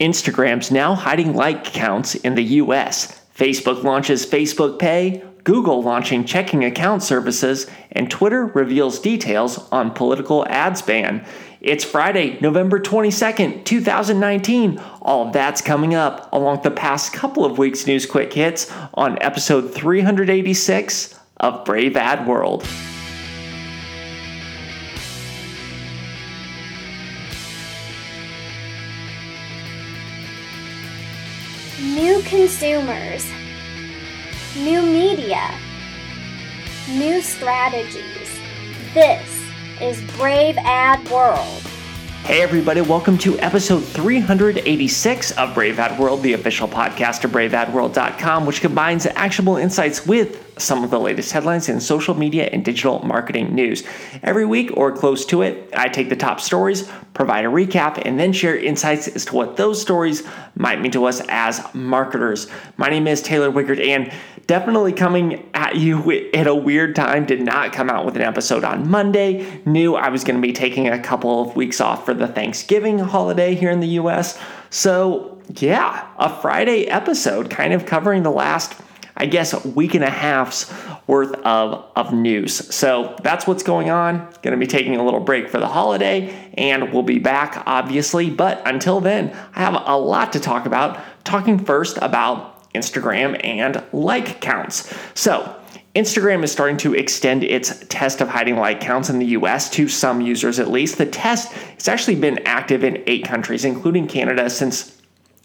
Instagram's now hiding like counts in the US. Facebook launches Facebook Pay, Google launching checking account services, and Twitter reveals details on political ads ban. It's Friday, November 22nd, 2019. All that's coming up along the past couple of weeks' news quick hits on episode 386 of Brave Ad World. New consumers, new media, new strategies. This is Brave Ad World. Hey, everybody, welcome to episode 386 of Brave Ad World, the official podcast of braveadworld.com, which combines actionable insights with some of the latest headlines in social media and digital marketing news. Every week or close to it, I take the top stories, provide a recap, and then share insights as to what those stories might mean to us as marketers. My name is Taylor Wiegert, and definitely coming at you at a weird time. Did not come out with an episode on Monday. Knew I was going to be taking a couple of weeks off for the Thanksgiving holiday here in the US. So, yeah, a Friday episode kind of covering the last I guess, a week and a half's worth of, of news. So that's what's going on. Going to be taking a little break for the holiday, and we'll be back, obviously. But until then, I have a lot to talk about. Talking first about Instagram and like counts. So, Instagram is starting to extend its test of hiding like counts in the US to some users at least. The test has actually been active in eight countries, including Canada, since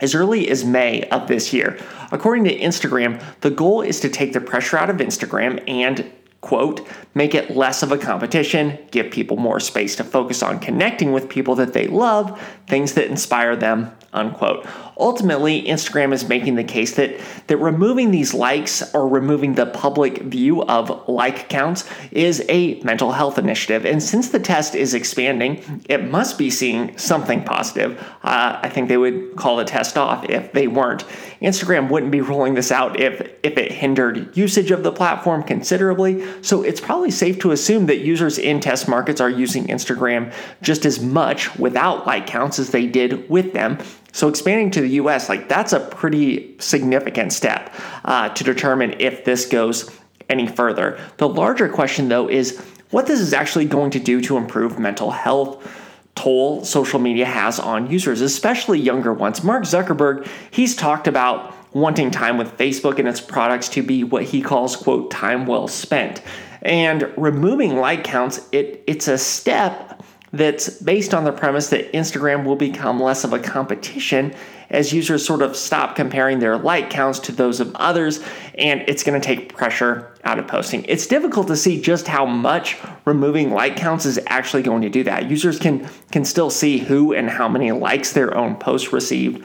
as early as May of this year. According to Instagram, the goal is to take the pressure out of Instagram and quote, make it less of a competition, give people more space to focus on connecting with people that they love, things that inspire them, unquote. Ultimately, Instagram is making the case that, that removing these likes or removing the public view of like counts is a mental health initiative. And since the test is expanding, it must be seeing something positive. Uh, I think they would call the test off if they weren't. Instagram wouldn't be rolling this out if, if it hindered usage of the platform considerably. So it's probably safe to assume that users in test markets are using Instagram just as much without like counts as they did with them. So expanding to the US, like that's a pretty significant step uh, to determine if this goes any further. The larger question, though, is what this is actually going to do to improve mental health toll social media has on users, especially younger ones. Mark Zuckerberg, he's talked about wanting time with Facebook and its products to be what he calls, quote, time well spent. And removing like counts, it, it's a step that's based on the premise that Instagram will become less of a competition as users sort of stop comparing their like counts to those of others, and it's going to take pressure out of posting. It's difficult to see just how much removing like counts is actually going to do that. Users can can still see who and how many likes their own post received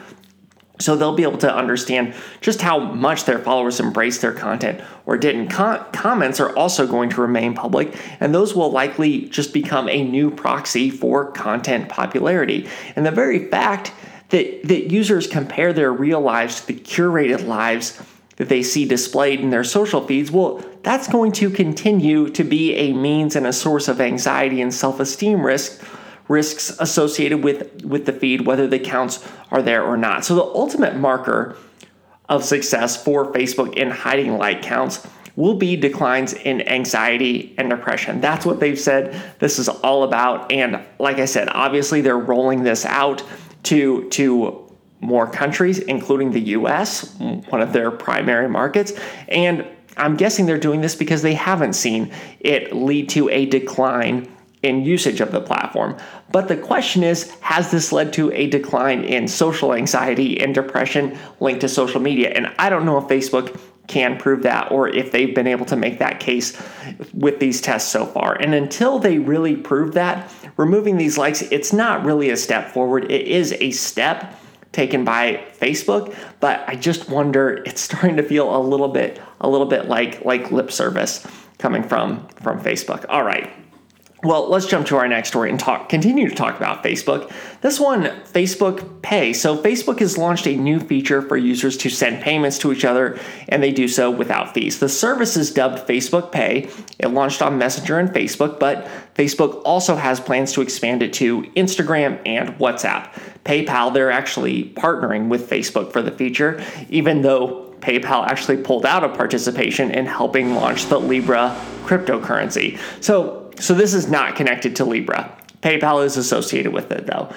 so they'll be able to understand just how much their followers embrace their content or didn't. Com- comments are also going to remain public, and those will likely just become a new proxy for content popularity. And the very fact that, that users compare their real lives to the curated lives that they see displayed in their social feeds, well, that's going to continue to be a means and a source of anxiety and self esteem risk risks associated with, with the feed, whether the counts are there or not. So the ultimate marker of success for Facebook in hiding like counts will be declines in anxiety and depression. That's what they've said this is all about. And like I said, obviously they're rolling this out to to more countries, including the US, one of their primary markets. And I'm guessing they're doing this because they haven't seen it lead to a decline in usage of the platform. But the question is has this led to a decline in social anxiety and depression linked to social media? And I don't know if Facebook can prove that or if they've been able to make that case with these tests so far. And until they really prove that, removing these likes, it's not really a step forward. It is a step taken by Facebook, but I just wonder it's starting to feel a little bit a little bit like like lip service coming from from Facebook. All right. Well, let's jump to our next story and talk continue to talk about Facebook. This one, Facebook Pay. So Facebook has launched a new feature for users to send payments to each other and they do so without fees. The service is dubbed Facebook Pay. It launched on Messenger and Facebook, but Facebook also has plans to expand it to Instagram and WhatsApp. PayPal, they're actually partnering with Facebook for the feature, even though PayPal actually pulled out of participation in helping launch the Libra cryptocurrency. So so this is not connected to Libra. PayPal is associated with it though.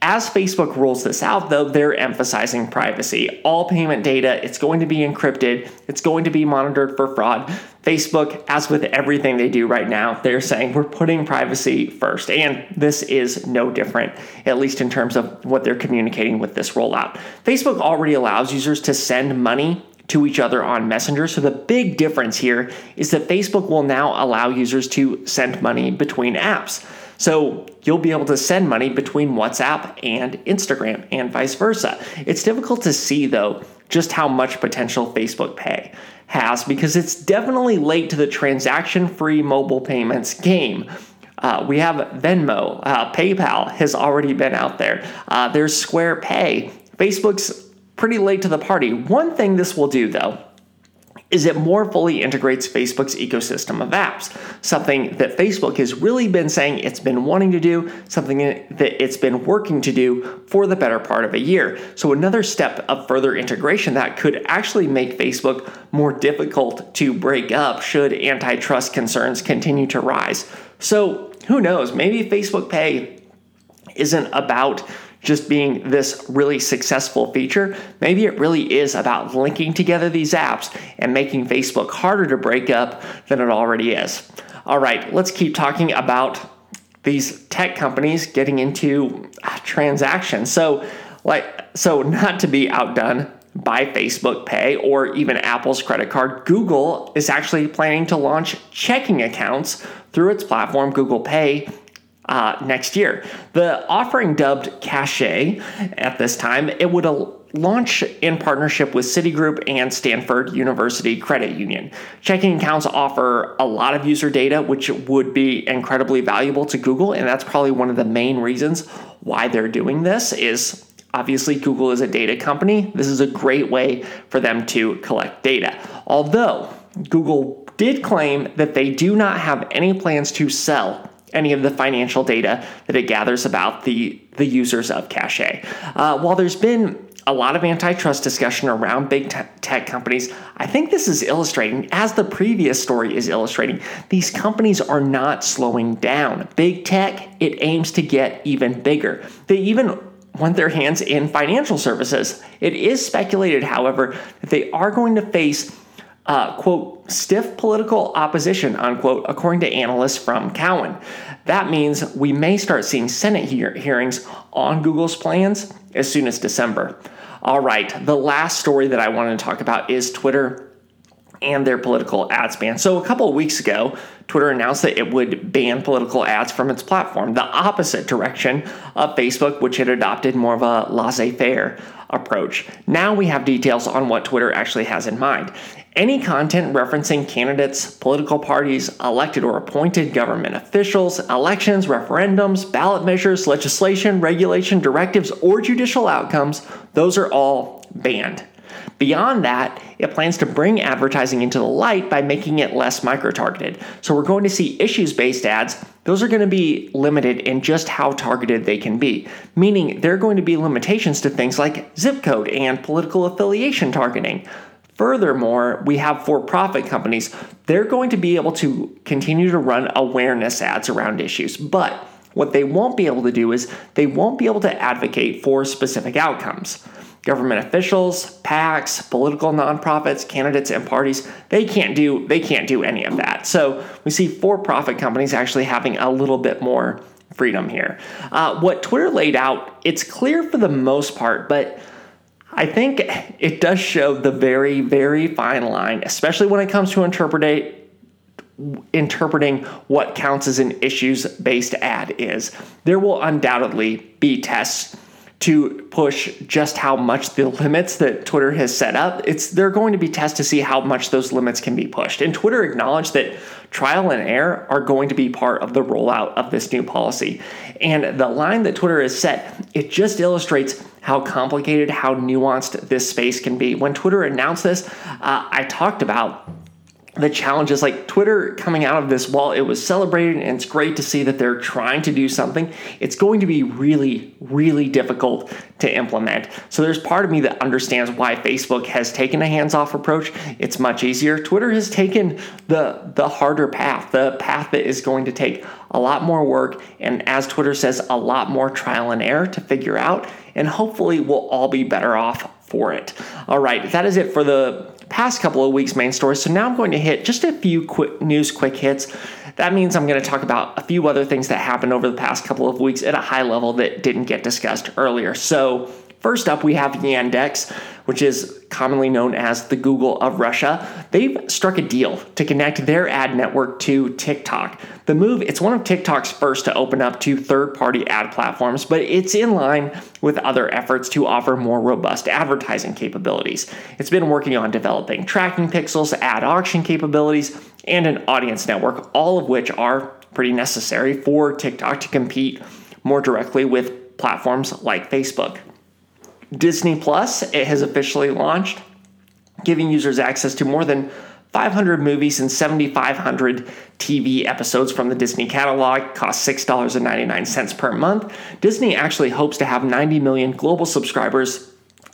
As Facebook rolls this out, though, they're emphasizing privacy. All payment data, it's going to be encrypted, it's going to be monitored for fraud. Facebook, as with everything they do right now, they're saying we're putting privacy first. And this is no different, at least in terms of what they're communicating with this rollout. Facebook already allows users to send money to each other on Messenger. So the big difference here is that Facebook will now allow users to send money between apps. So you'll be able to send money between WhatsApp and Instagram and vice versa. It's difficult to see though just how much potential Facebook Pay has because it's definitely late to the transaction free mobile payments game. Uh, we have Venmo, uh, PayPal has already been out there. Uh, there's Square Pay. Facebook's pretty late to the party. One thing this will do, though, is it more fully integrates Facebook's ecosystem of apps, something that Facebook has really been saying it's been wanting to do, something that it's been working to do for the better part of a year. So, another step of further integration that could actually make Facebook more difficult to break up should antitrust concerns continue to rise. So, who knows? Maybe Facebook Pay isn't about just being this really successful feature. Maybe it really is about linking together these apps and making Facebook harder to break up than it already is. All right, let's keep talking about these tech companies getting into uh, transactions. So, like, so not to be outdone by Facebook Pay or even Apple's credit card, Google is actually planning to launch checking accounts through its platform, Google Pay, uh, next year. The offering dubbed Cache at this time, it would launch in partnership with Citigroup and Stanford University Credit Union. Checking accounts offer a lot of user data, which would be incredibly valuable to Google, and that's probably one of the main reasons why they're doing this is obviously Google is a data company. This is a great way for them to collect data. Although Google did claim that they do not have any plans to sell any of the financial data that it gathers about the, the users of Cache. Uh, while there's been a lot of antitrust discussion around big te- tech companies. I think this is illustrating, as the previous story is illustrating, these companies are not slowing down. Big tech, it aims to get even bigger. They even want their hands in financial services. It is speculated, however, that they are going to face uh, quote, stiff political opposition, unquote, according to analysts from Cowen. That means we may start seeing Senate hear- hearings on Google's plans as soon as December. All right, the last story that I want to talk about is Twitter and their political ads ban. So, a couple of weeks ago, Twitter announced that it would ban political ads from its platform, the opposite direction of Facebook, which had adopted more of a laissez faire approach. Now we have details on what Twitter actually has in mind. Any content referencing candidates, political parties, elected or appointed government officials, elections, referendums, ballot measures, legislation, regulation, directives, or judicial outcomes, those are all banned. Beyond that, it plans to bring advertising into the light by making it less micro targeted. So we're going to see issues based ads. Those are going to be limited in just how targeted they can be, meaning there are going to be limitations to things like zip code and political affiliation targeting. Furthermore, we have for profit companies. They're going to be able to continue to run awareness ads around issues, but what they won't be able to do is they won't be able to advocate for specific outcomes. Government officials, PACs, political nonprofits, candidates, and parties, they can't do they can't do any of that. So we see for-profit companies actually having a little bit more freedom here. Uh, what Twitter laid out, it's clear for the most part, but I think it does show the very, very fine line, especially when it comes to interpreting interpreting what counts as an issues based ad is. There will undoubtedly be tests to push just how much the limits that Twitter has set up. It's they're going to be tested to see how much those limits can be pushed. And Twitter acknowledged that trial and error are going to be part of the rollout of this new policy. And the line that Twitter has set, it just illustrates how complicated, how nuanced this space can be. When Twitter announced this, uh, I talked about the challenges like Twitter coming out of this, while it was celebrated and it's great to see that they're trying to do something, it's going to be really, really difficult to implement. So there's part of me that understands why Facebook has taken a hands-off approach. It's much easier. Twitter has taken the the harder path, the path that is going to take a lot more work and as Twitter says, a lot more trial and error to figure out. And hopefully we'll all be better off for it. All right, that is it for the past couple of weeks' main stories. So now I'm going to hit just a few quick news quick hits. That means I'm going to talk about a few other things that happened over the past couple of weeks at a high level that didn't get discussed earlier. So First up, we have Yandex, which is commonly known as the Google of Russia. They've struck a deal to connect their ad network to TikTok. The move, it's one of TikTok's first to open up to third-party ad platforms, but it's in line with other efforts to offer more robust advertising capabilities. It's been working on developing tracking pixels, ad auction capabilities, and an audience network, all of which are pretty necessary for TikTok to compete more directly with platforms like Facebook. Disney Plus, it has officially launched, giving users access to more than 500 movies and 7,500 TV episodes from the Disney catalog. Costs $6.99 per month. Disney actually hopes to have 90 million global subscribers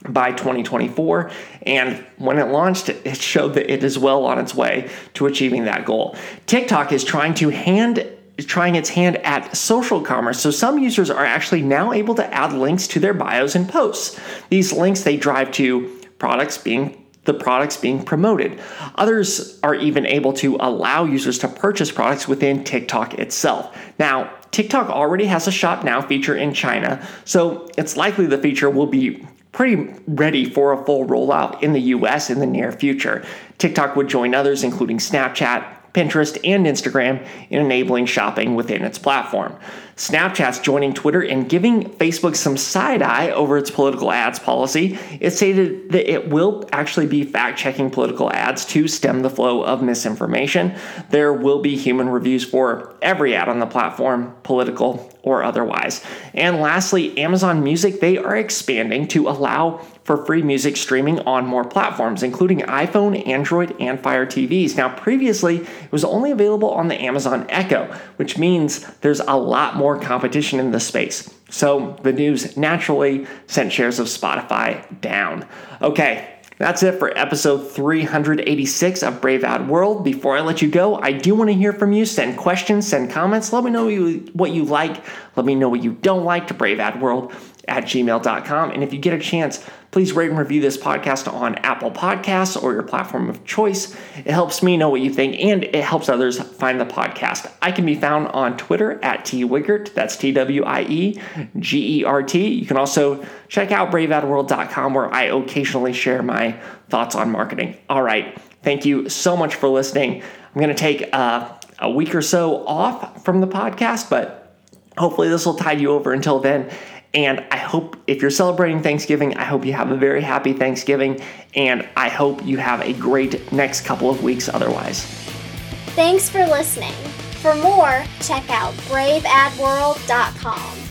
by 2024. And when it launched, it showed that it is well on its way to achieving that goal. TikTok is trying to hand trying its hand at social commerce. So some users are actually now able to add links to their bios and posts. These links they drive to products being the products being promoted. Others are even able to allow users to purchase products within TikTok itself. Now, TikTok already has a shop now feature in China, so it's likely the feature will be pretty ready for a full rollout in the US in the near future. TikTok would join others including Snapchat, Pinterest, and Instagram in enabling shopping within its platform. Snapchat's joining Twitter and giving Facebook some side eye over its political ads policy. It stated that it will actually be fact checking political ads to stem the flow of misinformation. There will be human reviews for every ad on the platform, political or otherwise. And lastly, Amazon Music, they are expanding to allow for free music streaming on more platforms, including iPhone, Android, and Fire TVs. Now, previously, it was only available on the Amazon Echo, which means there's a lot more competition in the space. So the news naturally sent shares of Spotify down. Okay, that's it for episode 386 of Brave Ad World. Before I let you go, I do want to hear from you. Send questions, send comments. Let me know what you like. Let me know what you don't like to Brave Ad World at gmail.com. And if you get a chance, please rate and review this podcast on Apple Podcasts or your platform of choice. It helps me know what you think and it helps others find the podcast. I can be found on Twitter at T Wiegert. That's T W I E G E R T. You can also check out braveadworld.com where I occasionally share my thoughts on marketing. All right. Thank you so much for listening. I'm going to take uh, a week or so off from the podcast, but hopefully this will tide you over until then. And I hope if you're celebrating Thanksgiving, I hope you have a very happy Thanksgiving. And I hope you have a great next couple of weeks otherwise. Thanks for listening. For more, check out braveadworld.com.